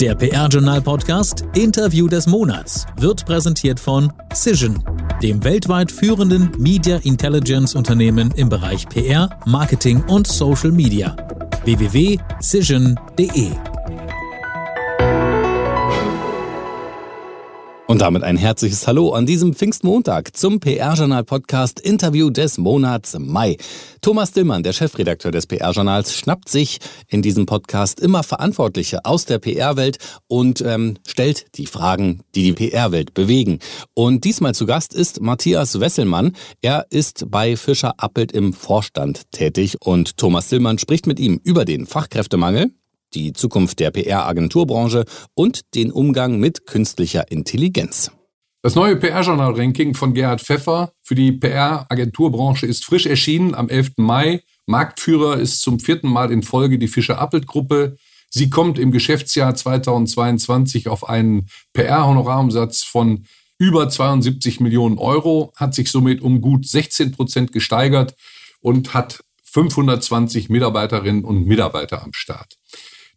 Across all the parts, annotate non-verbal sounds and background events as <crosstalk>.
Der PR-Journal-Podcast Interview des Monats wird präsentiert von Cision, dem weltweit führenden Media Intelligence-Unternehmen im Bereich PR, Marketing und Social Media. www.cision.de Und damit ein herzliches Hallo an diesem Pfingstmontag zum PR-Journal-Podcast Interview des Monats Mai. Thomas Dillmann, der Chefredakteur des PR-Journals, schnappt sich in diesem Podcast immer Verantwortliche aus der PR-Welt und ähm, stellt die Fragen, die die PR-Welt bewegen. Und diesmal zu Gast ist Matthias Wesselmann. Er ist bei Fischer Appelt im Vorstand tätig und Thomas Dillmann spricht mit ihm über den Fachkräftemangel, die Zukunft der PR-Agenturbranche und den Umgang mit künstlicher Intelligenz. Das neue PR-Journal-Ranking von Gerhard Pfeffer für die PR-Agenturbranche ist frisch erschienen am 11. Mai. Marktführer ist zum vierten Mal in Folge die Fischer-Appelt-Gruppe. Sie kommt im Geschäftsjahr 2022 auf einen PR-Honorarumsatz von über 72 Millionen Euro, hat sich somit um gut 16 Prozent gesteigert und hat 520 Mitarbeiterinnen und Mitarbeiter am Start.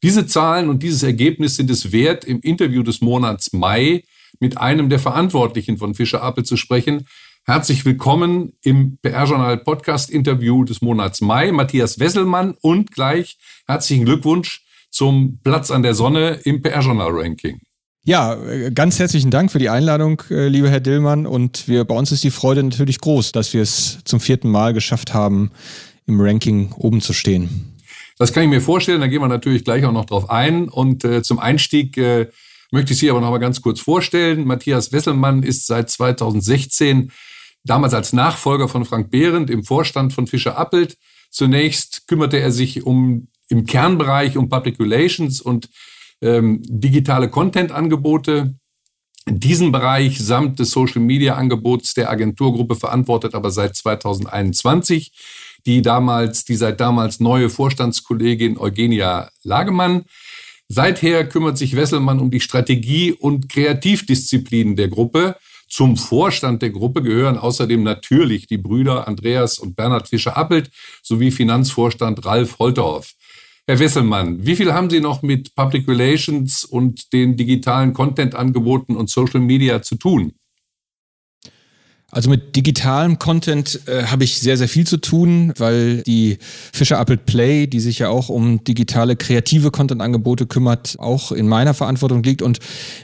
Diese Zahlen und dieses Ergebnis sind es wert, im Interview des Monats Mai mit einem der Verantwortlichen von Fischer Appel zu sprechen. Herzlich willkommen im PR-Journal Podcast-Interview des Monats Mai, Matthias Wesselmann und gleich herzlichen Glückwunsch zum Platz an der Sonne im PR-Journal-Ranking. Ja, ganz herzlichen Dank für die Einladung, äh, lieber Herr Dillmann. Und wir, bei uns ist die Freude natürlich groß, dass wir es zum vierten Mal geschafft haben, im Ranking oben zu stehen. Das kann ich mir vorstellen, da gehen wir natürlich gleich auch noch drauf ein. Und äh, zum Einstieg äh, möchte ich Sie aber noch mal ganz kurz vorstellen. Matthias Wesselmann ist seit 2016 damals als Nachfolger von Frank Behrendt im Vorstand von Fischer Appelt. Zunächst kümmerte er sich um im Kernbereich um Public Relations und ähm, digitale Content-Angebote. Diesen Bereich samt des Social-Media-Angebots der Agenturgruppe verantwortet aber seit 2021 die damals, die seit damals neue Vorstandskollegin Eugenia Lagemann. Seither kümmert sich Wesselmann um die Strategie und Kreativdisziplinen der Gruppe. Zum Vorstand der Gruppe gehören außerdem natürlich die Brüder Andreas und Bernhard Fischer-Appelt sowie Finanzvorstand Ralf Holterhoff. Herr Wesselmann, wie viel haben Sie noch mit Public Relations und den digitalen Content-Angeboten und Social Media zu tun? Also mit digitalem Content äh, habe ich sehr, sehr viel zu tun, weil die Fischer Appelt Play, die sich ja auch um digitale kreative Content-Angebote kümmert, auch in meiner Verantwortung liegt. Und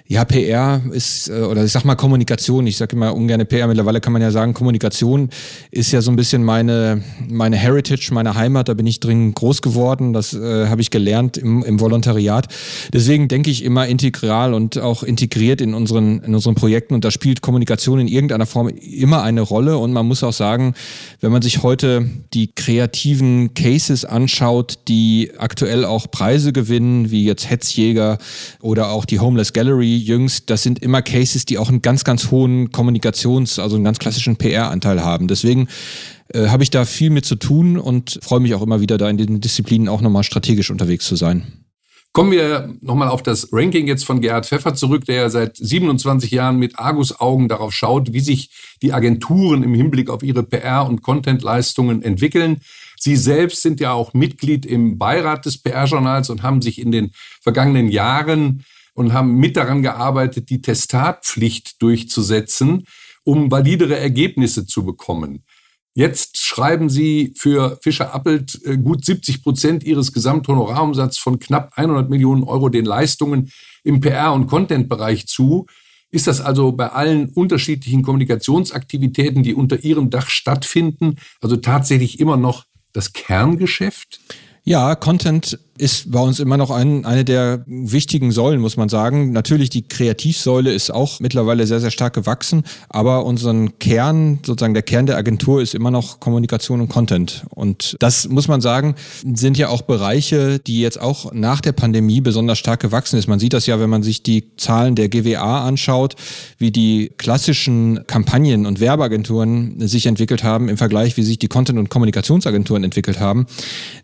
ja, PR ist, äh, oder ich sag mal Kommunikation, ich sage immer ungern PR, mittlerweile kann man ja sagen, Kommunikation ist ja so ein bisschen meine, meine Heritage, meine Heimat, da bin ich drin groß geworden, das äh, habe ich gelernt im, im Volontariat. Deswegen denke ich immer integral und auch integriert in unseren, in unseren Projekten. Und da spielt Kommunikation in irgendeiner Form immer eine Rolle und man muss auch sagen, wenn man sich heute die kreativen Cases anschaut, die aktuell auch Preise gewinnen, wie jetzt Hetzjäger oder auch die Homeless Gallery jüngst, das sind immer Cases, die auch einen ganz, ganz hohen Kommunikations-, also einen ganz klassischen PR-Anteil haben. Deswegen äh, habe ich da viel mit zu tun und freue mich auch immer wieder, da in den Disziplinen auch nochmal strategisch unterwegs zu sein. Kommen wir nochmal auf das Ranking jetzt von Gerhard Pfeffer zurück, der ja seit 27 Jahren mit Argus-Augen darauf schaut, wie sich die Agenturen im Hinblick auf ihre PR- und Content-Leistungen entwickeln. Sie selbst sind ja auch Mitglied im Beirat des PR-Journals und haben sich in den vergangenen Jahren und haben mit daran gearbeitet, die Testatpflicht durchzusetzen, um validere Ergebnisse zu bekommen. Jetzt schreiben Sie für Fischer Appelt äh, gut 70 Prozent Ihres Gesamthonorarumsatzes von knapp 100 Millionen Euro den Leistungen im PR- und Content-Bereich zu. Ist das also bei allen unterschiedlichen Kommunikationsaktivitäten, die unter Ihrem Dach stattfinden, also tatsächlich immer noch das Kerngeschäft? Ja, Content ist bei uns immer noch ein, eine der wichtigen Säulen, muss man sagen. Natürlich, die Kreativsäule ist auch mittlerweile sehr, sehr stark gewachsen, aber unseren Kern, sozusagen der Kern der Agentur ist immer noch Kommunikation und Content. Und das muss man sagen, sind ja auch Bereiche, die jetzt auch nach der Pandemie besonders stark gewachsen ist. Man sieht das ja, wenn man sich die Zahlen der GWA anschaut, wie die klassischen Kampagnen und Werbeagenturen sich entwickelt haben im Vergleich, wie sich die Content- und Kommunikationsagenturen entwickelt haben.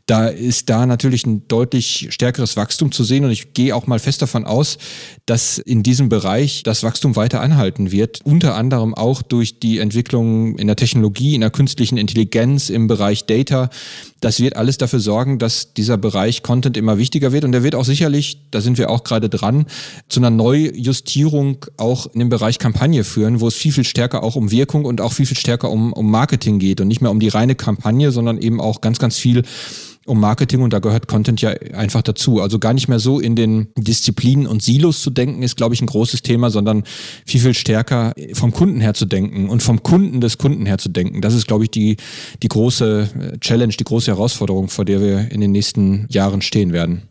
Da ist da natürlich ein deutlich stärkeres Wachstum zu sehen. Und ich gehe auch mal fest davon aus, dass in diesem Bereich das Wachstum weiter anhalten wird. Unter anderem auch durch die Entwicklung in der Technologie, in der künstlichen Intelligenz, im Bereich Data. Das wird alles dafür sorgen, dass dieser Bereich Content immer wichtiger wird. Und der wird auch sicherlich, da sind wir auch gerade dran, zu einer Neujustierung auch in dem Bereich Kampagne führen, wo es viel, viel stärker auch um Wirkung und auch viel, viel stärker um, um Marketing geht und nicht mehr um die reine Kampagne, sondern eben auch ganz, ganz viel um Marketing und da gehört Content ja einfach dazu. Also gar nicht mehr so in den Disziplinen und Silos zu denken, ist, glaube ich, ein großes Thema, sondern viel, viel stärker vom Kunden her zu denken und vom Kunden des Kunden her zu denken. Das ist, glaube ich, die, die große äh, Challenge, die große Herausforderung, vor der wir in den nächsten Jahren stehen werden.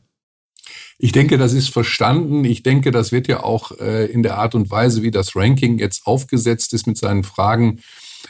Ich denke, das ist verstanden. Ich denke, das wird ja auch äh, in der Art und Weise, wie das Ranking jetzt aufgesetzt ist mit seinen Fragen,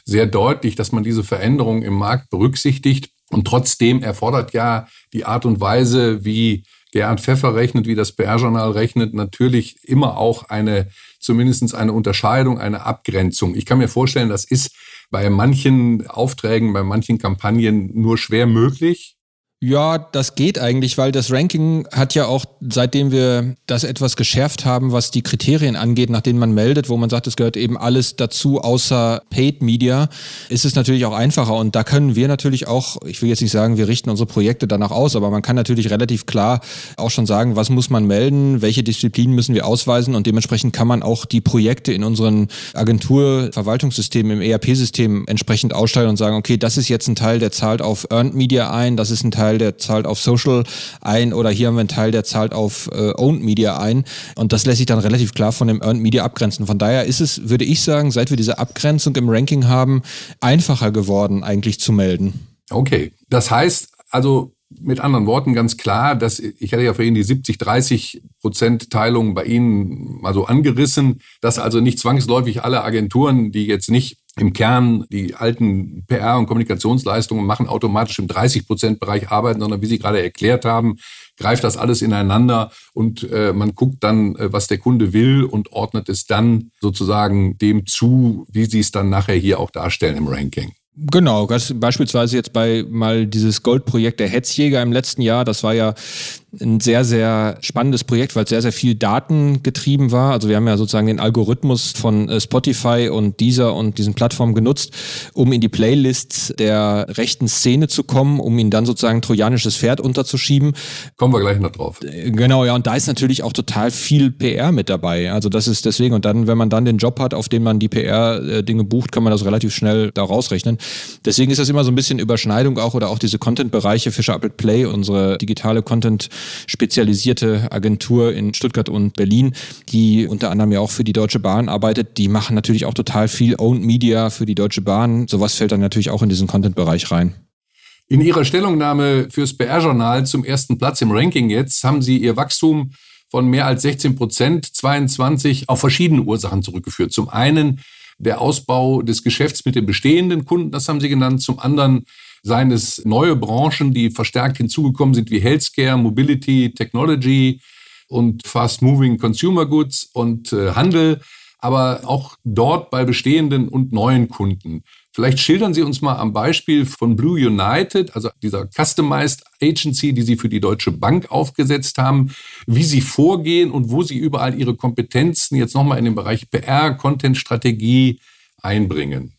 sehr deutlich, dass man diese Veränderung im Markt berücksichtigt. Und trotzdem erfordert ja die Art und Weise, wie Gerhard Pfeffer rechnet, wie das PR-Journal rechnet, natürlich immer auch eine, zumindestens eine Unterscheidung, eine Abgrenzung. Ich kann mir vorstellen, das ist bei manchen Aufträgen, bei manchen Kampagnen nur schwer möglich. Ja, das geht eigentlich, weil das Ranking hat ja auch, seitdem wir das etwas geschärft haben, was die Kriterien angeht, nach denen man meldet, wo man sagt, es gehört eben alles dazu, außer Paid Media, ist es natürlich auch einfacher. Und da können wir natürlich auch, ich will jetzt nicht sagen, wir richten unsere Projekte danach aus, aber man kann natürlich relativ klar auch schon sagen, was muss man melden, welche Disziplinen müssen wir ausweisen und dementsprechend kann man auch die Projekte in unseren Agenturverwaltungssystemen, im ERP-System entsprechend ausstellen und sagen, okay, das ist jetzt ein Teil, der zahlt auf Earned Media ein, das ist ein Teil, Teil, der zahlt auf Social ein oder hier haben wir einen Teil, der zahlt auf äh, Owned Media ein. Und das lässt sich dann relativ klar von dem Earned Media abgrenzen. Von daher ist es, würde ich sagen, seit wir diese Abgrenzung im Ranking haben, einfacher geworden, eigentlich zu melden. Okay. Das heißt, also mit anderen Worten ganz klar, dass ich hatte ja vorhin die 70-30 Prozent Teilung bei Ihnen mal so angerissen, dass also nicht zwangsläufig alle Agenturen, die jetzt nicht im Kern die alten PR- und Kommunikationsleistungen machen, automatisch im 30 Prozent Bereich arbeiten, sondern wie Sie gerade erklärt haben, greift das alles ineinander und äh, man guckt dann, äh, was der Kunde will und ordnet es dann sozusagen dem zu, wie Sie es dann nachher hier auch darstellen im Ranking. Genau, beispielsweise jetzt bei mal dieses Goldprojekt der Hetzjäger im letzten Jahr, das war ja ein sehr, sehr spannendes Projekt, weil es sehr, sehr viel Daten getrieben war. Also wir haben ja sozusagen den Algorithmus von äh, Spotify und Deezer und diesen Plattformen genutzt, um in die Playlists der rechten Szene zu kommen, um ihnen dann sozusagen ein trojanisches Pferd unterzuschieben. Kommen wir gleich noch drauf. Äh, genau, ja, und da ist natürlich auch total viel PR mit dabei. Also das ist deswegen, und dann, wenn man dann den Job hat, auf den man die PR-Dinge bucht, kann man das relativ schnell da rausrechnen. Deswegen ist das immer so ein bisschen Überschneidung auch oder auch diese Content-Bereiche Fischer Apple Play, unsere digitale Content- spezialisierte Agentur in Stuttgart und Berlin, die unter anderem ja auch für die Deutsche Bahn arbeitet. Die machen natürlich auch total viel Owned Media für die Deutsche Bahn. Sowas fällt dann natürlich auch in diesen Content-Bereich rein. In Ihrer Stellungnahme fürs BR-Journal zum ersten Platz im Ranking jetzt haben Sie Ihr Wachstum von mehr als 16 Prozent 22 auf verschiedene Ursachen zurückgeführt. Zum einen der Ausbau des Geschäfts mit den bestehenden Kunden, das haben Sie genannt. Zum anderen seien es neue Branchen, die verstärkt hinzugekommen sind, wie Healthcare, Mobility, Technology und Fast-Moving Consumer Goods und äh, Handel, aber auch dort bei bestehenden und neuen Kunden. Vielleicht schildern Sie uns mal am Beispiel von Blue United, also dieser Customized Agency, die Sie für die Deutsche Bank aufgesetzt haben, wie Sie vorgehen und wo Sie überall Ihre Kompetenzen jetzt nochmal in den Bereich PR, Content-Strategie einbringen.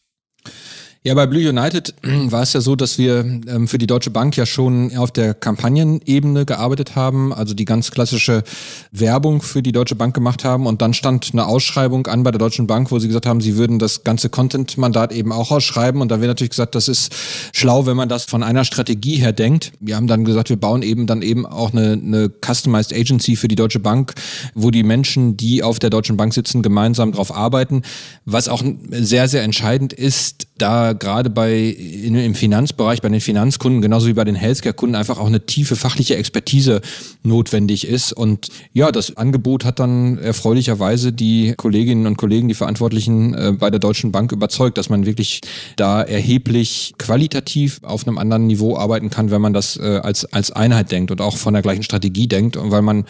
Ja, bei Blue United war es ja so, dass wir ähm, für die Deutsche Bank ja schon auf der Kampagnenebene gearbeitet haben, also die ganz klassische Werbung für die Deutsche Bank gemacht haben. Und dann stand eine Ausschreibung an bei der Deutschen Bank, wo sie gesagt haben, sie würden das ganze Content-Mandat eben auch ausschreiben. Und da wird natürlich gesagt, das ist schlau, wenn man das von einer Strategie her denkt. Wir haben dann gesagt, wir bauen eben dann eben auch eine, eine Customized Agency für die Deutsche Bank, wo die Menschen, die auf der Deutschen Bank sitzen, gemeinsam drauf arbeiten. Was auch sehr, sehr entscheidend ist, da gerade bei in, im Finanzbereich, bei den Finanzkunden, genauso wie bei den Healthcare-Kunden einfach auch eine tiefe fachliche Expertise notwendig ist. Und ja, das Angebot hat dann erfreulicherweise die Kolleginnen und Kollegen, die Verantwortlichen äh, bei der Deutschen Bank überzeugt, dass man wirklich da erheblich qualitativ auf einem anderen Niveau arbeiten kann, wenn man das äh, als, als Einheit denkt und auch von der gleichen Strategie denkt und weil man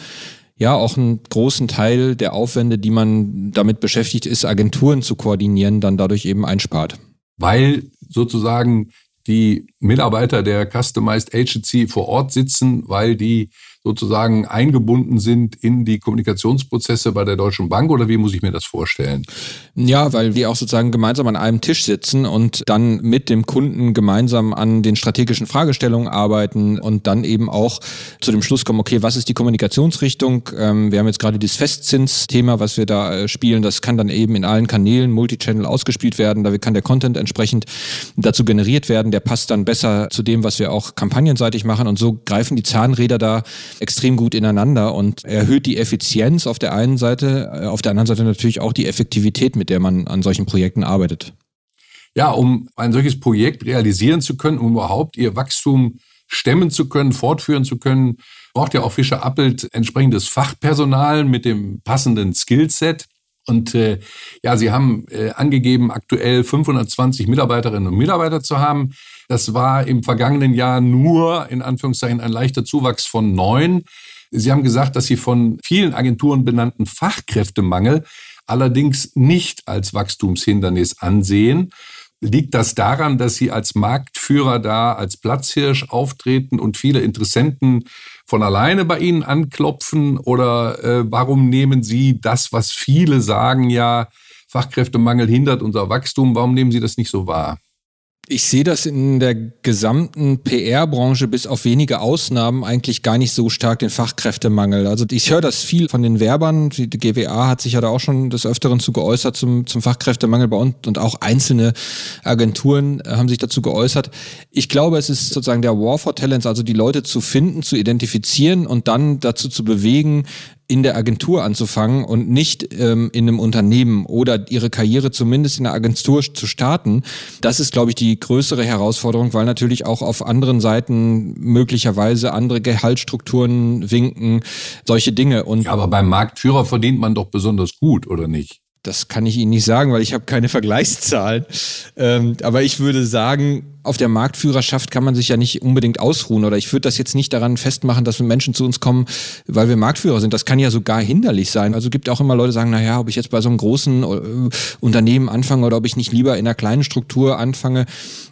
ja auch einen großen Teil der Aufwände, die man damit beschäftigt ist, Agenturen zu koordinieren, dann dadurch eben einspart weil sozusagen die Mitarbeiter der Customized Agency vor Ort sitzen, weil die sozusagen eingebunden sind in die Kommunikationsprozesse bei der Deutschen Bank oder wie muss ich mir das vorstellen? Ja, weil wir auch sozusagen gemeinsam an einem Tisch sitzen und dann mit dem Kunden gemeinsam an den strategischen Fragestellungen arbeiten und dann eben auch zu dem Schluss kommen, okay, was ist die Kommunikationsrichtung? Ähm, wir haben jetzt gerade dieses Festzins-Thema, was wir da äh, spielen. Das kann dann eben in allen Kanälen Multichannel ausgespielt werden. Da kann der Content entsprechend dazu generiert werden. Der passt dann besser zu dem, was wir auch kampagnenseitig machen. Und so greifen die Zahnräder da extrem gut ineinander und erhöht die Effizienz auf der einen Seite, äh, auf der anderen Seite natürlich auch die Effektivität, mit der man an solchen Projekten arbeitet. Ja, um ein solches Projekt realisieren zu können, um überhaupt ihr Wachstum stemmen zu können, fortführen zu können, braucht ja auch Fischer Appelt entsprechendes Fachpersonal mit dem passenden Skillset. Und äh, ja, Sie haben äh, angegeben, aktuell 520 Mitarbeiterinnen und Mitarbeiter zu haben. Das war im vergangenen Jahr nur in Anführungszeichen ein leichter Zuwachs von neun. Sie haben gesagt, dass Sie von vielen Agenturen benannten Fachkräftemangel allerdings nicht als Wachstumshindernis ansehen. Liegt das daran, dass Sie als Marktführer da als Platzhirsch auftreten und viele Interessenten von alleine bei Ihnen anklopfen? Oder äh, warum nehmen Sie das, was viele sagen, ja, Fachkräftemangel hindert unser Wachstum, warum nehmen Sie das nicht so wahr? Ich sehe das in der gesamten PR-Branche bis auf wenige Ausnahmen eigentlich gar nicht so stark den Fachkräftemangel. Also ich höre das viel von den Werbern. Die GWA hat sich ja da auch schon des Öfteren zu geäußert zum, zum Fachkräftemangel bei uns und auch einzelne Agenturen äh, haben sich dazu geäußert. Ich glaube, es ist sozusagen der War for Talents, also die Leute zu finden, zu identifizieren und dann dazu zu bewegen, in der Agentur anzufangen und nicht ähm, in einem Unternehmen oder ihre Karriere zumindest in der Agentur zu starten. Das ist, glaube ich, die größere Herausforderung, weil natürlich auch auf anderen Seiten möglicherweise andere Gehaltsstrukturen winken, solche Dinge. Und ja, aber beim Marktführer verdient man doch besonders gut, oder nicht? Das kann ich Ihnen nicht sagen, weil ich habe keine Vergleichszahlen. Ähm, aber ich würde sagen, auf der Marktführerschaft kann man sich ja nicht unbedingt ausruhen. Oder ich würde das jetzt nicht daran festmachen, dass Menschen zu uns kommen, weil wir Marktführer sind. Das kann ja sogar hinderlich sein. Also gibt auch immer Leute, die sagen, naja, ob ich jetzt bei so einem großen äh, Unternehmen anfange oder ob ich nicht lieber in einer kleinen Struktur anfange.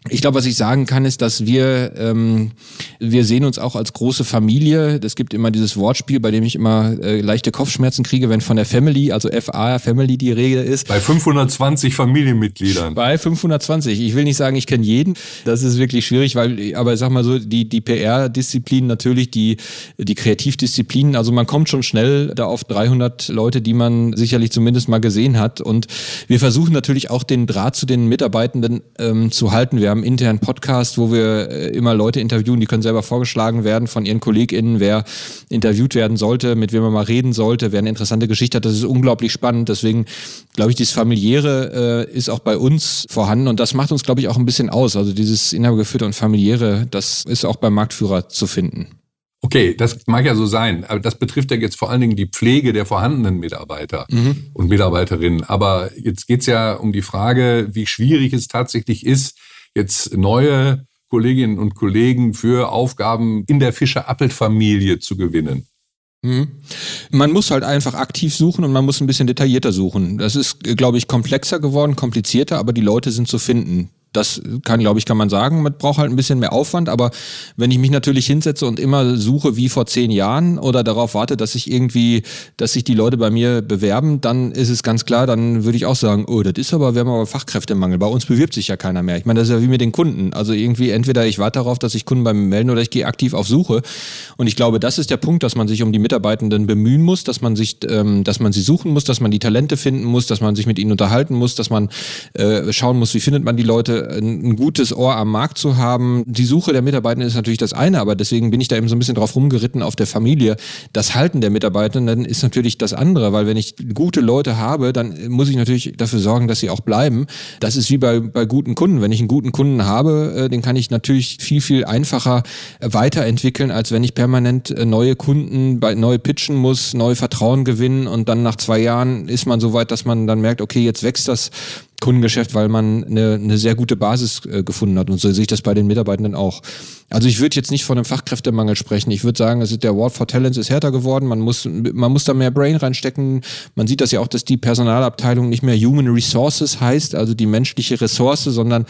Ich glaube, was ich sagen kann, ist, dass wir, ähm, wir sehen uns auch als große Familie. Es gibt immer dieses Wortspiel, bei dem ich immer äh, leichte Kopfschmerzen kriege, wenn von der Family, also FA, Family die Rede ist. Bei 520 Familienmitgliedern. Bei 520. Ich will nicht sagen, ich kenne jeden. Das ist wirklich schwierig, weil, aber sag mal so, die, die PR-Disziplinen natürlich, die, die Kreativdisziplinen, also man kommt schon schnell da auf 300 Leute, die man sicherlich zumindest mal gesehen hat. Und wir versuchen natürlich auch den Draht zu den Mitarbeitenden ähm, zu halten. Wir haben internen Podcast, wo wir äh, immer Leute interviewen, die können selber vorgeschlagen werden von ihren KollegInnen, wer interviewt werden sollte, mit wem man mal reden sollte, wer eine interessante Geschichte hat. Das ist unglaublich spannend. Deswegen glaube ich, dieses familiäre äh, ist auch bei uns vorhanden und das macht uns, glaube ich, auch ein bisschen aus. Also dieses dieses inhabergeführte und familiäre, das ist auch beim Marktführer zu finden. Okay, das mag ja so sein, aber das betrifft ja jetzt vor allen Dingen die Pflege der vorhandenen Mitarbeiter mhm. und Mitarbeiterinnen. Aber jetzt geht es ja um die Frage, wie schwierig es tatsächlich ist, jetzt neue Kolleginnen und Kollegen für Aufgaben in der Fischer-Appelt-Familie zu gewinnen. Mhm. Man muss halt einfach aktiv suchen und man muss ein bisschen detaillierter suchen. Das ist, glaube ich, komplexer geworden, komplizierter, aber die Leute sind zu finden. Das kann, glaube ich, kann man sagen. Man braucht halt ein bisschen mehr Aufwand, aber wenn ich mich natürlich hinsetze und immer suche wie vor zehn Jahren oder darauf warte, dass sich irgendwie, dass sich die Leute bei mir bewerben, dann ist es ganz klar, dann würde ich auch sagen, oh, das ist aber, wir haben aber Fachkräftemangel. Bei uns bewirbt sich ja keiner mehr. Ich meine, das ist ja wie mit den Kunden. Also irgendwie entweder ich warte darauf, dass sich Kunden bei mir melden oder ich gehe aktiv auf Suche. Und ich glaube, das ist der Punkt, dass man sich um die Mitarbeitenden bemühen muss, dass man sich, ähm, dass man sie suchen muss, dass man die Talente finden muss, dass man sich mit ihnen unterhalten muss, dass man äh, schauen muss, wie findet man die Leute ein, gutes Ohr am Markt zu haben. Die Suche der Mitarbeitenden ist natürlich das eine, aber deswegen bin ich da eben so ein bisschen drauf rumgeritten auf der Familie. Das Halten der Mitarbeitenden ist natürlich das andere, weil wenn ich gute Leute habe, dann muss ich natürlich dafür sorgen, dass sie auch bleiben. Das ist wie bei, bei guten Kunden. Wenn ich einen guten Kunden habe, äh, den kann ich natürlich viel, viel einfacher weiterentwickeln, als wenn ich permanent äh, neue Kunden bei neu pitchen muss, neu Vertrauen gewinnen und dann nach zwei Jahren ist man so weit, dass man dann merkt, okay, jetzt wächst das Kundengeschäft, weil man eine, eine sehr gute Basis äh, gefunden hat. Und so sehe ich das bei den Mitarbeitenden auch. Also ich würde jetzt nicht von einem Fachkräftemangel sprechen. Ich würde sagen, es ist der Ward for Talents ist härter geworden. Man muss, man muss da mehr Brain reinstecken. Man sieht das ja auch, dass die Personalabteilung nicht mehr Human Resources heißt, also die menschliche Ressource, sondern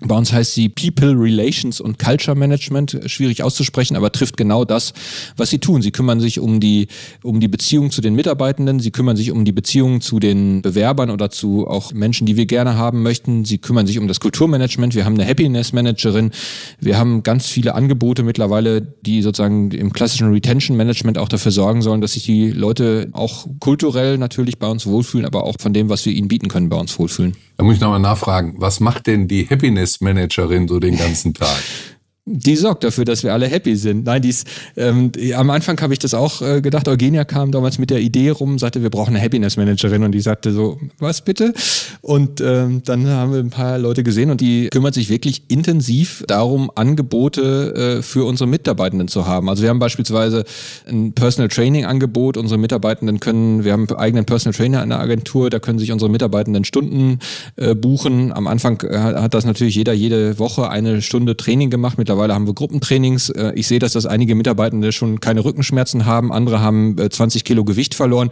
Bei uns heißt sie People Relations und Culture Management, schwierig auszusprechen, aber trifft genau das, was sie tun. Sie kümmern sich um die, um die Beziehung zu den Mitarbeitenden, sie kümmern sich um die Beziehung zu den Bewerbern oder zu auch Menschen, die wir gerne haben möchten. Sie kümmern sich um das Kulturmanagement. Wir haben eine Happiness Managerin. Wir haben ganz viele Angebote mittlerweile, die sozusagen im klassischen Retention Management auch dafür sorgen sollen, dass sich die Leute auch kulturell natürlich bei uns wohlfühlen, aber auch von dem, was wir ihnen bieten können, bei uns wohlfühlen. Da muss ich nochmal nachfragen, was macht denn die Happiness Managerin so den ganzen Tag? <laughs> Die sorgt dafür, dass wir alle happy sind. Nein, dies, ähm, am Anfang habe ich das auch äh, gedacht. Eugenia kam damals mit der Idee rum, sagte, wir brauchen eine Happiness Managerin und die sagte so, was bitte? Und ähm, dann haben wir ein paar Leute gesehen und die kümmert sich wirklich intensiv darum, Angebote äh, für unsere Mitarbeitenden zu haben. Also wir haben beispielsweise ein Personal Training Angebot. Unsere Mitarbeitenden können, wir haben einen eigenen Personal Trainer in der Agentur, da können sich unsere Mitarbeitenden Stunden äh, buchen. Am Anfang äh, hat das natürlich jeder jede Woche eine Stunde Training gemacht. Mittlerweile Mittlerweile haben wir Gruppentrainings. Äh, ich sehe, dass das einige Mitarbeitende schon keine Rückenschmerzen haben. Andere haben 20 äh, Kilo Gewicht verloren.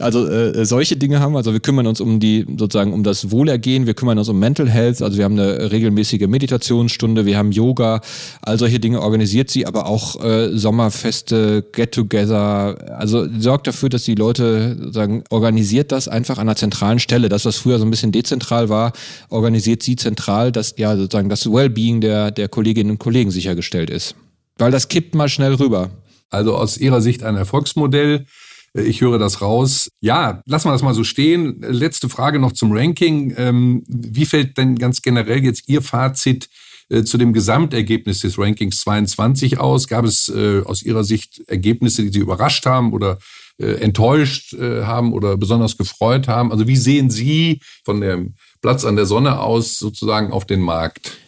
Also äh, solche Dinge haben wir. Also wir kümmern uns um die sozusagen um das Wohlergehen. Wir kümmern uns um Mental Health. Also wir haben eine regelmäßige Meditationsstunde. Wir haben Yoga. All solche Dinge organisiert sie, aber auch äh, Sommerfeste, Get-Together. Also sorgt dafür, dass die Leute sozusagen organisiert das einfach an einer zentralen Stelle. Das, was früher so ein bisschen dezentral war, organisiert sie zentral, dass ja sozusagen das Wellbeing der, der Kolleginnen und Kollegen Kollegen sichergestellt ist. Weil das kippt mal schnell rüber. Also aus Ihrer Sicht ein Erfolgsmodell. Ich höre das raus. Ja, lassen wir das mal so stehen. Letzte Frage noch zum Ranking. Ähm, wie fällt denn ganz generell jetzt Ihr Fazit äh, zu dem Gesamtergebnis des Rankings 22 aus? Gab es äh, aus Ihrer Sicht Ergebnisse, die Sie überrascht haben oder äh, enttäuscht haben oder besonders gefreut haben? Also wie sehen Sie von dem Platz an der Sonne aus sozusagen auf den Markt?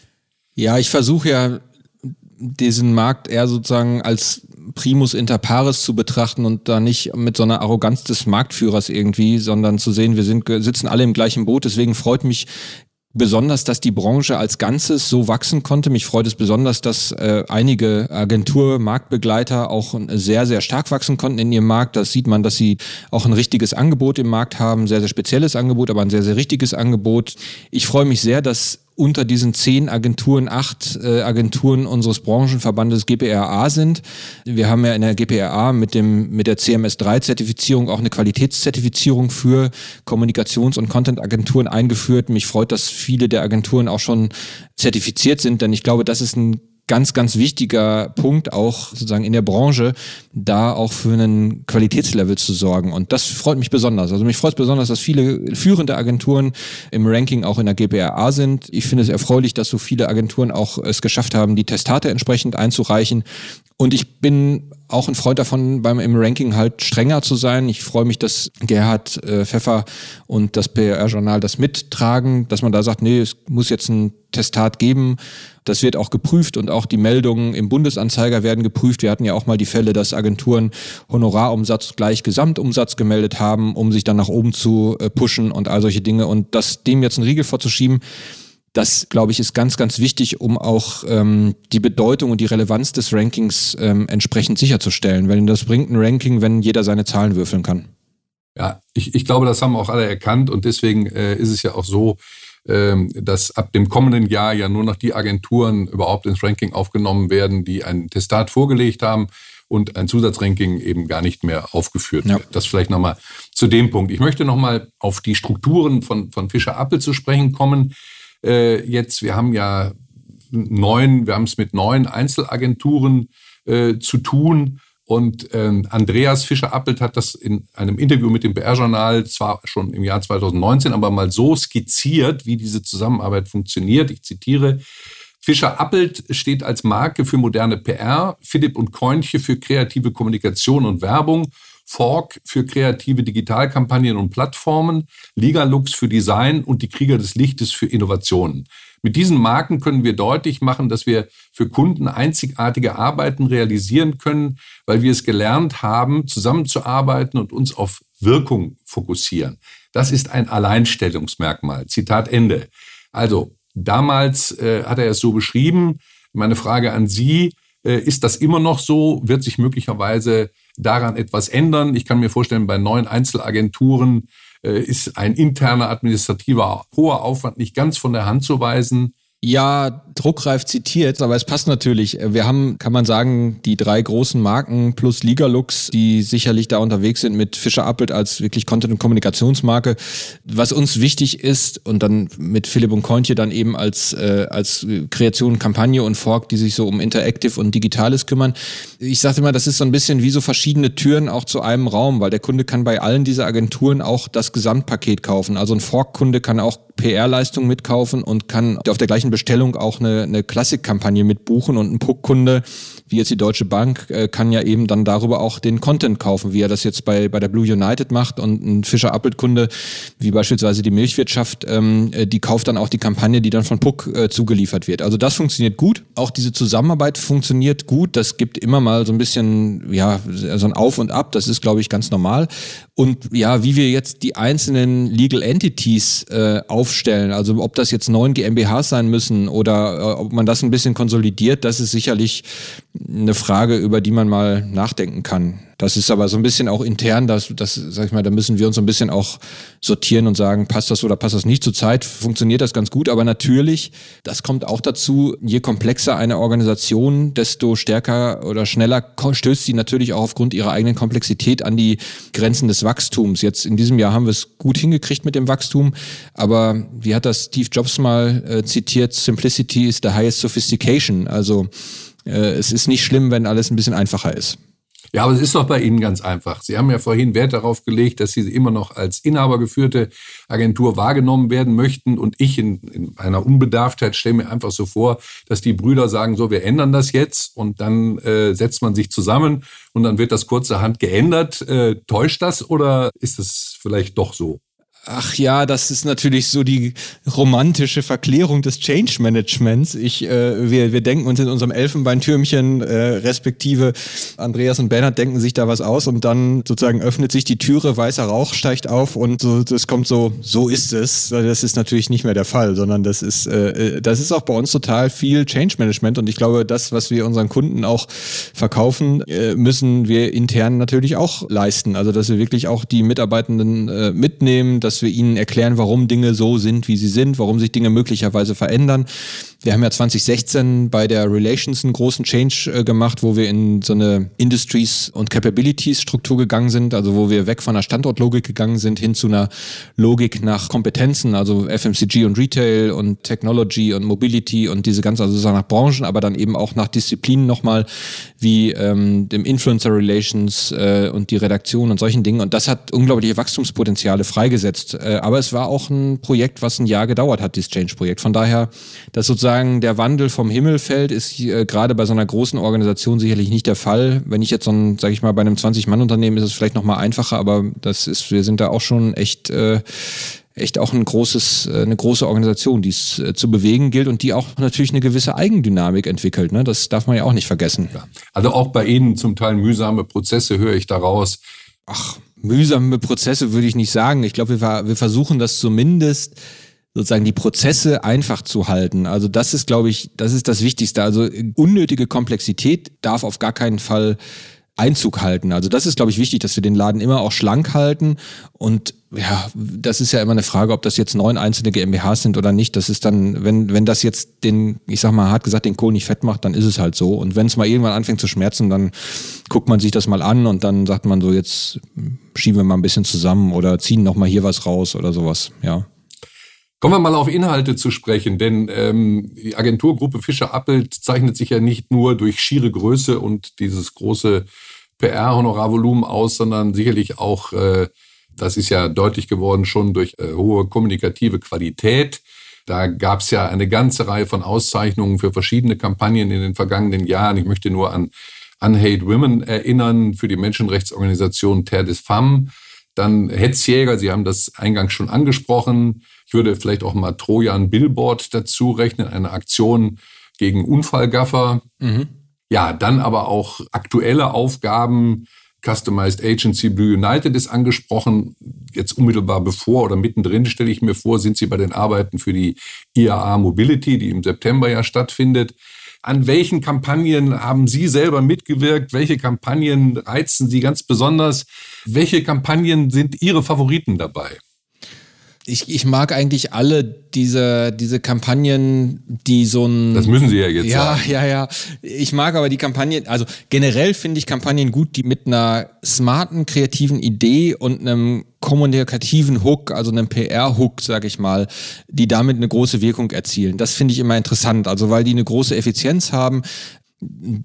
Ja, ich versuche ja diesen Markt eher sozusagen als Primus inter pares zu betrachten und da nicht mit so einer Arroganz des Marktführers irgendwie, sondern zu sehen, wir sind, sitzen alle im gleichen Boot. Deswegen freut mich besonders, dass die Branche als Ganzes so wachsen konnte. Mich freut es besonders, dass äh, einige Agentur-Marktbegleiter auch sehr, sehr stark wachsen konnten in ihrem Markt. Das sieht man, dass sie auch ein richtiges Angebot im Markt haben, sehr, sehr spezielles Angebot, aber ein sehr, sehr richtiges Angebot. Ich freue mich sehr, dass unter diesen zehn Agenturen acht äh, Agenturen unseres Branchenverbandes GPRA sind. Wir haben ja in der GPRA mit dem mit der CMS3-Zertifizierung auch eine Qualitätszertifizierung für Kommunikations- und Content-Agenturen eingeführt. Mich freut, dass viele der Agenturen auch schon zertifiziert sind, denn ich glaube, das ist ein ganz, ganz wichtiger Punkt auch sozusagen in der Branche, da auch für einen Qualitätslevel zu sorgen. Und das freut mich besonders. Also mich freut es besonders, dass viele führende Agenturen im Ranking auch in der GPRA sind. Ich finde es erfreulich, dass so viele Agenturen auch es geschafft haben, die Testate entsprechend einzureichen. Und ich bin auch ein Freund davon, beim im Ranking halt strenger zu sein. Ich freue mich, dass Gerhard äh, Pfeffer und das PR-Journal das mittragen, dass man da sagt, nee, es muss jetzt ein Testat geben. Das wird auch geprüft und auch die Meldungen im Bundesanzeiger werden geprüft. Wir hatten ja auch mal die Fälle, dass Agenturen Honorarumsatz gleich Gesamtumsatz gemeldet haben, um sich dann nach oben zu äh, pushen und all solche Dinge. Und das dem jetzt einen Riegel vorzuschieben, das, glaube ich, ist ganz, ganz wichtig, um auch ähm, die Bedeutung und die Relevanz des Rankings ähm, entsprechend sicherzustellen. Weil das bringt ein Ranking, wenn jeder seine Zahlen würfeln kann. Ja, ich, ich glaube, das haben auch alle erkannt und deswegen äh, ist es ja auch so, ähm, dass ab dem kommenden Jahr ja nur noch die Agenturen überhaupt ins Ranking aufgenommen werden, die ein Testat vorgelegt haben und ein Zusatzranking eben gar nicht mehr aufgeführt ja. wird. Das vielleicht nochmal zu dem Punkt. Ich möchte nochmal auf die Strukturen von, von Fischer Appel zu sprechen kommen äh, jetzt, wir haben ja neun, wir haben es mit neun Einzelagenturen äh, zu tun. Und ähm, Andreas Fischer-Appelt hat das in einem Interview mit dem BR-Journal zwar schon im Jahr 2019, aber mal so skizziert, wie diese Zusammenarbeit funktioniert. Ich zitiere. Fischer-Appelt steht als Marke für moderne PR, Philipp und Keunche für kreative Kommunikation und Werbung Fork für kreative Digitalkampagnen und Plattformen, Ligalux für Design und die Krieger des Lichtes für Innovationen. Mit diesen Marken können wir deutlich machen, dass wir für Kunden einzigartige Arbeiten realisieren können, weil wir es gelernt haben, zusammenzuarbeiten und uns auf Wirkung fokussieren. Das ist ein Alleinstellungsmerkmal. Zitat Ende. Also, damals äh, hat er es so beschrieben. Meine Frage an Sie, äh, ist das immer noch so? Wird sich möglicherweise daran etwas ändern. Ich kann mir vorstellen, bei neuen Einzelagenturen äh, ist ein interner administrativer hoher Aufwand nicht ganz von der Hand zu weisen. Ja, druckreif zitiert, aber es passt natürlich. Wir haben, kann man sagen, die drei großen Marken plus Ligalux, die sicherlich da unterwegs sind mit Fischer Appelt als wirklich Content- und Kommunikationsmarke. Was uns wichtig ist und dann mit Philipp und Kontje dann eben als, äh, als Kreation, Kampagne und Fork, die sich so um Interactive und Digitales kümmern. Ich sagte immer, das ist so ein bisschen wie so verschiedene Türen auch zu einem Raum, weil der Kunde kann bei allen dieser Agenturen auch das Gesamtpaket kaufen. Also ein Fork-Kunde kann auch PR-Leistung mitkaufen und kann auf der gleichen Bestellung auch eine, eine Klassikkampagne mitbuchen und ein Puck-Kunde, wie jetzt die Deutsche Bank, äh, kann ja eben dann darüber auch den Content kaufen, wie er das jetzt bei, bei der Blue United macht und ein Fischer-Appelt-Kunde, wie beispielsweise die Milchwirtschaft, ähm, äh, die kauft dann auch die Kampagne, die dann von Puck äh, zugeliefert wird. Also das funktioniert gut. Auch diese Zusammenarbeit funktioniert gut. Das gibt immer mal so ein bisschen, ja, so ein Auf und Ab. Das ist, glaube ich, ganz normal. Und ja, wie wir jetzt die einzelnen Legal Entities äh, aufstellen, also ob das jetzt neun GmbHs sein müssen oder äh, ob man das ein bisschen konsolidiert, das ist sicherlich eine Frage, über die man mal nachdenken kann. Das ist aber so ein bisschen auch intern, das, das, sag ich mal, da müssen wir uns so ein bisschen auch sortieren und sagen, passt das oder passt das nicht. Zurzeit funktioniert das ganz gut, aber natürlich, das kommt auch dazu, je komplexer eine Organisation, desto stärker oder schneller stößt sie natürlich auch aufgrund ihrer eigenen Komplexität an die Grenzen des Wachstums. Jetzt in diesem Jahr haben wir es gut hingekriegt mit dem Wachstum, aber wie hat das Steve Jobs mal äh, zitiert, Simplicity is the highest sophistication. Also es ist nicht schlimm, wenn alles ein bisschen einfacher ist. Ja, aber es ist doch bei Ihnen ganz einfach. Sie haben ja vorhin Wert darauf gelegt, dass Sie immer noch als inhabergeführte Agentur wahrgenommen werden möchten. Und ich in, in einer Unbedarftheit stelle mir einfach so vor, dass die Brüder sagen, so, wir ändern das jetzt. Und dann äh, setzt man sich zusammen und dann wird das kurzerhand geändert. Äh, täuscht das oder ist es vielleicht doch so? Ach ja, das ist natürlich so die romantische Verklärung des Change Managements. Ich, äh, wir, wir denken uns in unserem Elfenbeintürmchen, äh, respektive Andreas und Bernhard denken sich da was aus und dann sozusagen öffnet sich die Türe, weißer Rauch steigt auf und so, das kommt so, so ist es. Das ist natürlich nicht mehr der Fall, sondern das ist, äh, das ist auch bei uns total viel Change Management und ich glaube, das, was wir unseren Kunden auch verkaufen, äh, müssen wir intern natürlich auch leisten. Also, dass wir wirklich auch die Mitarbeitenden äh, mitnehmen, dass wir ihnen erklären, warum Dinge so sind, wie sie sind, warum sich Dinge möglicherweise verändern. Wir haben ja 2016 bei der Relations einen großen Change äh, gemacht, wo wir in so eine Industries- und Capabilities-Struktur gegangen sind, also wo wir weg von einer Standortlogik gegangen sind hin zu einer Logik nach Kompetenzen, also FMCG und Retail und Technology und Mobility und diese ganze, also nach Branchen, aber dann eben auch nach Disziplinen nochmal, wie ähm, dem Influencer Relations äh, und die Redaktion und solchen Dingen. Und das hat unglaubliche Wachstumspotenziale freigesetzt. Äh, aber es war auch ein Projekt, was ein Jahr gedauert hat, dieses Change-Projekt. Von daher, das sozusagen sozusagen der Wandel vom Himmel fällt, ist äh, gerade bei so einer großen Organisation sicherlich nicht der Fall. Wenn ich jetzt so ein, sage ich mal, bei einem 20-Mann-Unternehmen ist es vielleicht noch mal einfacher, aber das ist, wir sind da auch schon echt äh, echt auch ein großes, äh, eine große Organisation, die es äh, zu bewegen gilt und die auch natürlich eine gewisse Eigendynamik entwickelt. Ne? Das darf man ja auch nicht vergessen. Ja. Also auch bei Ihnen zum Teil mühsame Prozesse höre ich daraus. Ach, mühsame Prozesse würde ich nicht sagen. Ich glaube, wir, wir versuchen das zumindest sozusagen die Prozesse einfach zu halten. Also das ist, glaube ich, das ist das Wichtigste. Also unnötige Komplexität darf auf gar keinen Fall Einzug halten. Also das ist, glaube ich, wichtig, dass wir den Laden immer auch schlank halten. Und ja, das ist ja immer eine Frage, ob das jetzt neun einzelne GmbHs sind oder nicht. Das ist dann, wenn, wenn das jetzt den, ich sag mal hart gesagt, den Kohl nicht fett macht, dann ist es halt so. Und wenn es mal irgendwann anfängt zu schmerzen, dann guckt man sich das mal an und dann sagt man so, jetzt schieben wir mal ein bisschen zusammen oder ziehen noch mal hier was raus oder sowas, ja. Kommen wir mal auf Inhalte zu sprechen, denn ähm, die Agenturgruppe Fischer Appelt zeichnet sich ja nicht nur durch schiere Größe und dieses große PR-Honorarvolumen aus, sondern sicherlich auch, äh, das ist ja deutlich geworden, schon durch äh, hohe kommunikative Qualität. Da gab es ja eine ganze Reihe von Auszeichnungen für verschiedene Kampagnen in den vergangenen Jahren. Ich möchte nur an Unhate Women erinnern für die Menschenrechtsorganisation Terre des Femmes. Dann Hetzjäger, Sie haben das eingangs schon angesprochen. Ich würde vielleicht auch mal Trojan Billboard dazu rechnen, eine Aktion gegen Unfallgaffer. Mhm. Ja, dann aber auch aktuelle Aufgaben. Customized Agency Blue United ist angesprochen. Jetzt unmittelbar bevor oder mittendrin stelle ich mir vor, sind Sie bei den Arbeiten für die IAA Mobility, die im September ja stattfindet. An welchen Kampagnen haben Sie selber mitgewirkt? Welche Kampagnen reizen Sie ganz besonders? Welche Kampagnen sind Ihre Favoriten dabei? Ich, ich mag eigentlich alle diese, diese Kampagnen, die so ein. Das müssen Sie ja jetzt ja, sagen. Ja, ja, ja. Ich mag aber die Kampagnen, also generell finde ich Kampagnen gut, die mit einer smarten, kreativen Idee und einem kommunikativen Hook, also einem PR-Hook, sag ich mal, die damit eine große Wirkung erzielen. Das finde ich immer interessant, also weil die eine große Effizienz haben,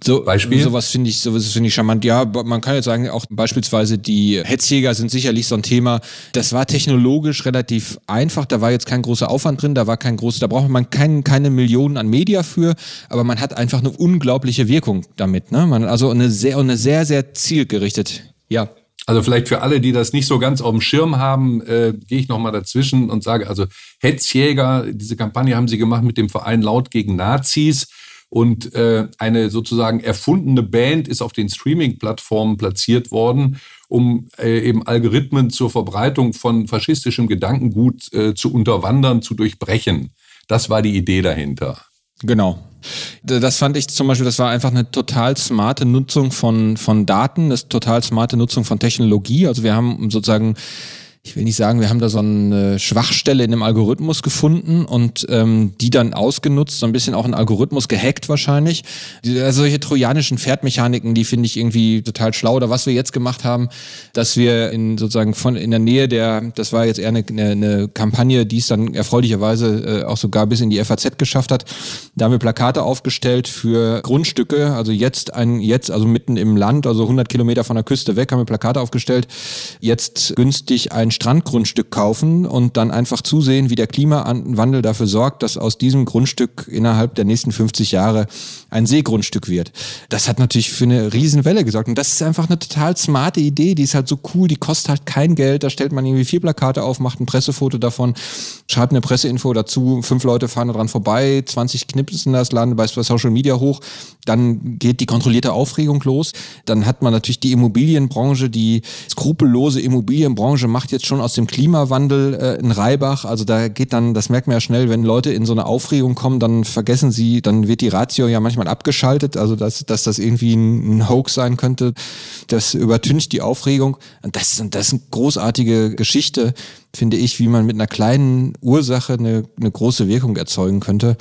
so, Beispiel? Sowas finde ich, sowas finde ich charmant. Ja, man kann jetzt sagen, auch beispielsweise die Hetzjäger sind sicherlich so ein Thema. Das war technologisch relativ einfach. Da war jetzt kein großer Aufwand drin. Da war kein großes, da braucht man kein, keine Millionen an Media für. Aber man hat einfach eine unglaubliche Wirkung damit. Ne? Man, also eine sehr, eine sehr, sehr zielgerichtet. Ja. Also vielleicht für alle, die das nicht so ganz auf dem Schirm haben, äh, gehe ich nochmal dazwischen und sage, also Hetzjäger, diese Kampagne haben sie gemacht mit dem Verein Laut gegen Nazis. Und äh, eine sozusagen erfundene Band ist auf den Streaming-Plattformen platziert worden, um äh, eben Algorithmen zur Verbreitung von faschistischem Gedankengut äh, zu unterwandern, zu durchbrechen. Das war die Idee dahinter. Genau. Das fand ich zum Beispiel, das war einfach eine total smarte Nutzung von, von Daten, das total smarte Nutzung von Technologie. Also wir haben sozusagen ich will nicht sagen, wir haben da so eine Schwachstelle in dem Algorithmus gefunden und ähm, die dann ausgenutzt, so ein bisschen auch ein Algorithmus gehackt wahrscheinlich. Die, also solche trojanischen Pferdmechaniken, die finde ich irgendwie total schlau. Oder was wir jetzt gemacht haben, dass wir in sozusagen von in der Nähe der, das war jetzt eher eine, eine, eine Kampagne, die es dann erfreulicherweise äh, auch sogar bis in die FAZ geschafft hat. Da haben wir Plakate aufgestellt für Grundstücke, also jetzt ein, jetzt also mitten im Land, also 100 Kilometer von der Küste weg, haben wir Plakate aufgestellt. Jetzt günstig ein Strandgrundstück kaufen und dann einfach zusehen, wie der Klimawandel dafür sorgt, dass aus diesem Grundstück innerhalb der nächsten 50 Jahre ein Seegrundstück wird. Das hat natürlich für eine Riesenwelle gesorgt. Und das ist einfach eine total smarte Idee. Die ist halt so cool, die kostet halt kein Geld. Da stellt man irgendwie vier Plakate auf, macht ein Pressefoto davon, schreibt eine Presseinfo dazu, fünf Leute fahren da dran vorbei, 20 knipsen das, laden bei Social Media hoch. Dann geht die kontrollierte Aufregung los. Dann hat man natürlich die Immobilienbranche, die skrupellose Immobilienbranche macht jetzt schon aus dem Klimawandel äh, ein Reibach. Also da geht dann, das merkt man ja schnell, wenn Leute in so eine Aufregung kommen, dann vergessen sie, dann wird die Ratio ja manchmal abgeschaltet, also dass, dass das irgendwie ein, ein Hoax sein könnte. Das übertüncht die Aufregung. Und das, das ist eine großartige Geschichte, finde ich, wie man mit einer kleinen Ursache eine, eine große Wirkung erzeugen könnte.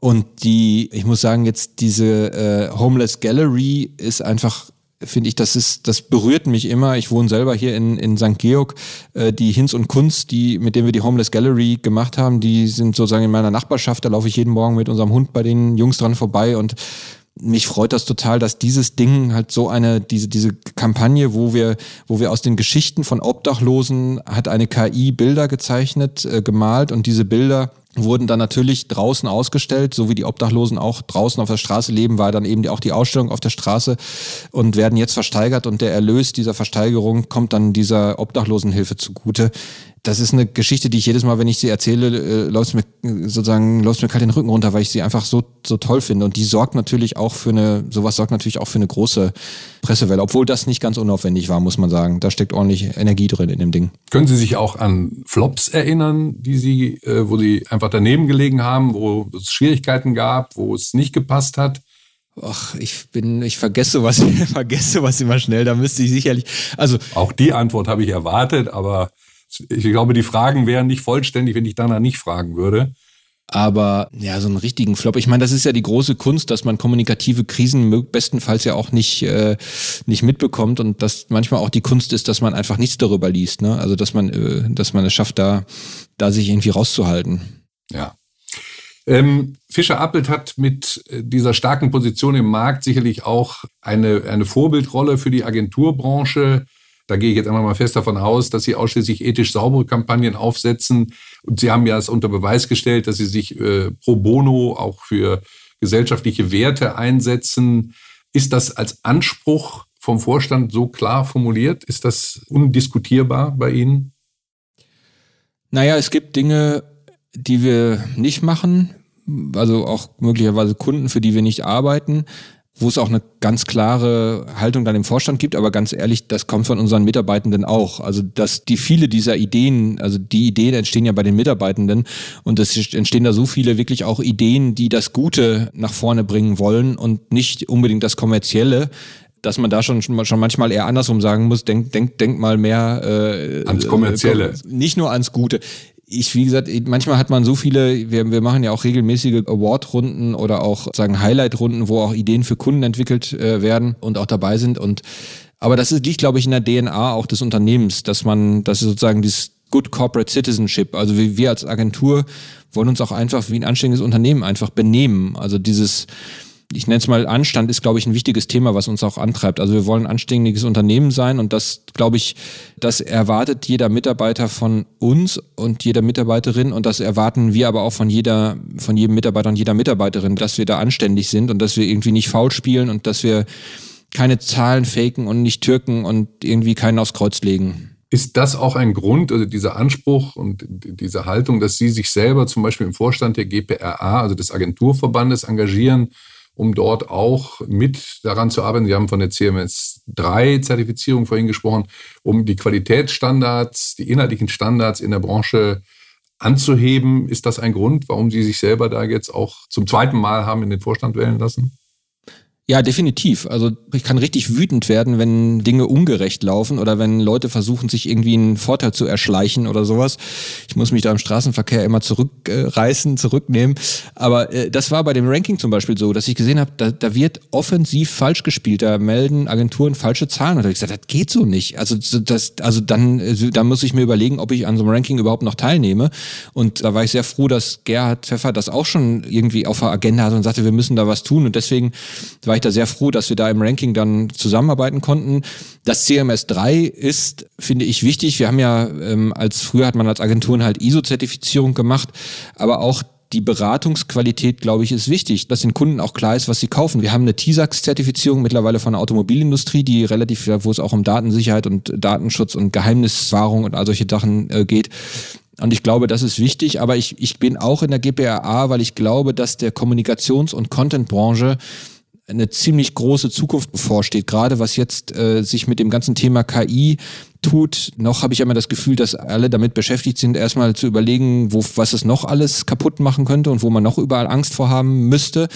Und die, ich muss sagen, jetzt diese äh, Homeless Gallery ist einfach finde ich, das ist, das berührt mich immer. Ich wohne selber hier in, in St. Georg. Äh, die Hinz und Kunst, die, mit denen wir die Homeless Gallery gemacht haben, die sind sozusagen in meiner Nachbarschaft. Da laufe ich jeden Morgen mit unserem Hund bei den Jungs dran vorbei und mich freut das total, dass dieses Ding halt so eine, diese, diese Kampagne, wo wir, wo wir aus den Geschichten von Obdachlosen hat eine KI Bilder gezeichnet, äh, gemalt und diese Bilder wurden dann natürlich draußen ausgestellt, so wie die Obdachlosen auch draußen auf der Straße leben, war dann eben auch die Ausstellung auf der Straße und werden jetzt versteigert und der Erlös dieser Versteigerung kommt dann dieser Obdachlosenhilfe zugute das ist eine Geschichte, die ich jedes Mal, wenn ich sie erzähle, äh, läuft mir sozusagen läuft mir kalt den Rücken runter, weil ich sie einfach so so toll finde und die sorgt natürlich auch für eine sowas sorgt natürlich auch für eine große Pressewelle, obwohl das nicht ganz unaufwendig war, muss man sagen. Da steckt ordentlich Energie drin in dem Ding. Können Sie sich auch an Flops erinnern, die Sie, äh, wo Sie einfach daneben gelegen haben, wo es Schwierigkeiten gab, wo es nicht gepasst hat? Ach, ich bin, ich vergesse was, <laughs> vergesse was immer schnell. Da müsste ich sicherlich, also auch die Antwort habe ich erwartet, aber ich glaube, die Fragen wären nicht vollständig, wenn ich danach nicht fragen würde. Aber ja, so einen richtigen Flop. Ich meine, das ist ja die große Kunst, dass man kommunikative Krisen bestenfalls ja auch nicht, äh, nicht mitbekommt und dass manchmal auch die Kunst ist, dass man einfach nichts darüber liest. Ne? Also dass man, äh, dass man es schafft, da, da sich irgendwie rauszuhalten. Ja. Ähm, Fischer Appelt hat mit äh, dieser starken Position im Markt sicherlich auch eine, eine Vorbildrolle für die Agenturbranche da gehe ich jetzt einmal mal fest davon aus, dass Sie ausschließlich ethisch saubere Kampagnen aufsetzen. Und Sie haben ja es unter Beweis gestellt, dass Sie sich äh, pro bono auch für gesellschaftliche Werte einsetzen. Ist das als Anspruch vom Vorstand so klar formuliert? Ist das undiskutierbar bei Ihnen? Naja, es gibt Dinge, die wir nicht machen, also auch möglicherweise Kunden, für die wir nicht arbeiten wo es auch eine ganz klare Haltung dann im Vorstand gibt, aber ganz ehrlich, das kommt von unseren Mitarbeitenden auch. Also, dass die viele dieser Ideen, also die Ideen entstehen ja bei den Mitarbeitenden und es entstehen da so viele wirklich auch Ideen, die das Gute nach vorne bringen wollen und nicht unbedingt das Kommerzielle dass man da schon, schon manchmal eher andersrum sagen muss, denk, denk, denk mal mehr äh, ans Kommerzielle. Äh, nicht nur ans Gute ich, wie gesagt, manchmal hat man so viele, wir, wir machen ja auch regelmäßige Award-Runden oder auch sagen Highlight-Runden, wo auch Ideen für Kunden entwickelt äh, werden und auch dabei sind. Und aber das ist, liegt, glaube ich, in der DNA auch des Unternehmens, dass man, das ist sozusagen dieses Good Corporate Citizenship. Also wir, wir als Agentur wollen uns auch einfach wie ein anständiges Unternehmen einfach benehmen. Also dieses ich nenne es mal Anstand, ist, glaube ich, ein wichtiges Thema, was uns auch antreibt. Also wir wollen ein anständiges Unternehmen sein und das, glaube ich, das erwartet jeder Mitarbeiter von uns und jeder Mitarbeiterin und das erwarten wir aber auch von jeder, von jedem Mitarbeiter und jeder Mitarbeiterin, dass wir da anständig sind und dass wir irgendwie nicht faul spielen und dass wir keine Zahlen faken und nicht türken und irgendwie keinen aufs Kreuz legen. Ist das auch ein Grund, also dieser Anspruch und diese Haltung, dass Sie sich selber zum Beispiel im Vorstand der GPRA, also des Agenturverbandes, engagieren, um dort auch mit daran zu arbeiten. Sie haben von der CMS 3 Zertifizierung vorhin gesprochen, um die Qualitätsstandards, die inhaltlichen Standards in der Branche anzuheben. Ist das ein Grund, warum Sie sich selber da jetzt auch zum zweiten Mal haben in den Vorstand wählen lassen? Ja, definitiv. Also ich kann richtig wütend werden, wenn Dinge ungerecht laufen oder wenn Leute versuchen, sich irgendwie einen Vorteil zu erschleichen oder sowas. Ich muss mich da im Straßenverkehr immer zurückreißen, zurücknehmen. Aber äh, das war bei dem Ranking zum Beispiel so, dass ich gesehen habe, da, da wird offensiv falsch gespielt. Da melden Agenturen falsche Zahlen. Und da habe ich gesagt, das geht so nicht. Also das, also dann, äh, da muss ich mir überlegen, ob ich an so einem Ranking überhaupt noch teilnehme. Und da war ich sehr froh, dass Gerhard Pfeffer das auch schon irgendwie auf der Agenda hat und sagte, wir müssen da was tun. Und deswegen war ich ich da sehr froh, dass wir da im Ranking dann zusammenarbeiten konnten. Das CMS 3 ist, finde ich, wichtig. Wir haben ja, ähm, als früher hat man als Agenturen halt ISO-Zertifizierung gemacht, aber auch die Beratungsqualität, glaube ich, ist wichtig, dass den Kunden auch klar ist, was sie kaufen. Wir haben eine TISAX-Zertifizierung mittlerweile von der Automobilindustrie, die relativ, wo es auch um Datensicherheit und Datenschutz und Geheimniswahrung und all solche Sachen äh, geht. Und ich glaube, das ist wichtig, aber ich, ich bin auch in der GPRA, weil ich glaube, dass der Kommunikations- und Content-Branche eine ziemlich große Zukunft bevorsteht, gerade was jetzt äh, sich mit dem ganzen Thema KI tut. Noch habe ich immer das Gefühl, dass alle damit beschäftigt sind, erstmal zu überlegen, wo, was es noch alles kaputt machen könnte und wo man noch überall Angst vorhaben müsste.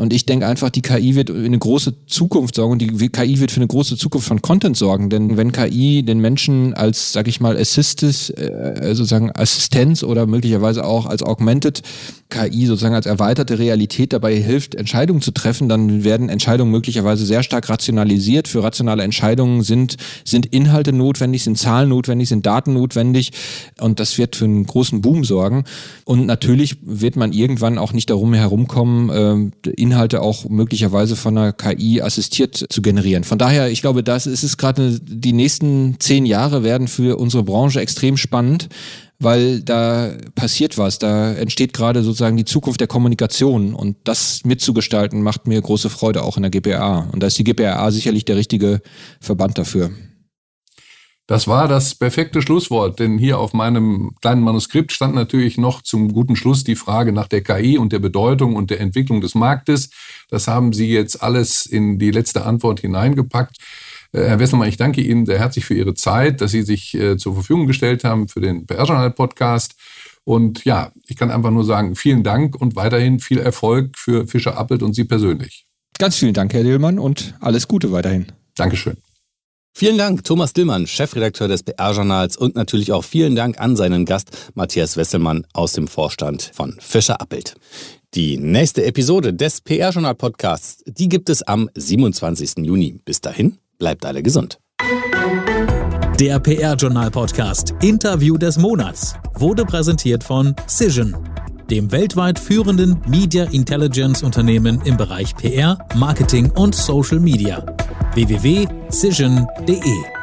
Und ich denke einfach, die KI wird eine große Zukunft sorgen und die KI wird für eine große Zukunft von Content sorgen. Denn wenn KI den Menschen als, sag ich mal, Assisted, äh, sozusagen Assistenz oder möglicherweise auch als Augmented KI sozusagen als erweiterte Realität dabei hilft, Entscheidungen zu treffen, dann werden Entscheidungen möglicherweise sehr stark rationalisiert. Für rationale Entscheidungen sind, sind Inhalte notwendig, sind Zahlen notwendig, sind Daten notwendig und das wird für einen großen Boom sorgen. Und natürlich wird man irgendwann auch nicht darum herumkommen, äh, Inhalte auch möglicherweise von einer KI assistiert zu generieren. Von daher, ich glaube, das ist es gerade, die nächsten zehn Jahre werden für unsere Branche extrem spannend weil da passiert was, da entsteht gerade sozusagen die Zukunft der Kommunikation und das mitzugestalten macht mir große Freude auch in der GPA und da ist die GPA sicherlich der richtige Verband dafür. Das war das perfekte Schlusswort, denn hier auf meinem kleinen Manuskript stand natürlich noch zum guten Schluss die Frage nach der KI und der Bedeutung und der Entwicklung des Marktes. Das haben Sie jetzt alles in die letzte Antwort hineingepackt. Äh, Herr Wesselmann, ich danke Ihnen sehr herzlich für Ihre Zeit, dass Sie sich äh, zur Verfügung gestellt haben für den PR-Journal-Podcast. Und ja, ich kann einfach nur sagen, vielen Dank und weiterhin viel Erfolg für Fischer Appelt und Sie persönlich. Ganz vielen Dank, Herr Dillmann, und alles Gute weiterhin. Dankeschön. Vielen Dank, Thomas Dillmann, Chefredakteur des PR-Journals und natürlich auch vielen Dank an seinen Gast Matthias Wesselmann aus dem Vorstand von Fischer Appelt. Die nächste Episode des PR-Journal-Podcasts, die gibt es am 27. Juni. Bis dahin, Bleibt alle gesund. Der PR-Journal-Podcast Interview des Monats wurde präsentiert von Cision, dem weltweit führenden Media Intelligence Unternehmen im Bereich PR, Marketing und Social Media. www.cision.de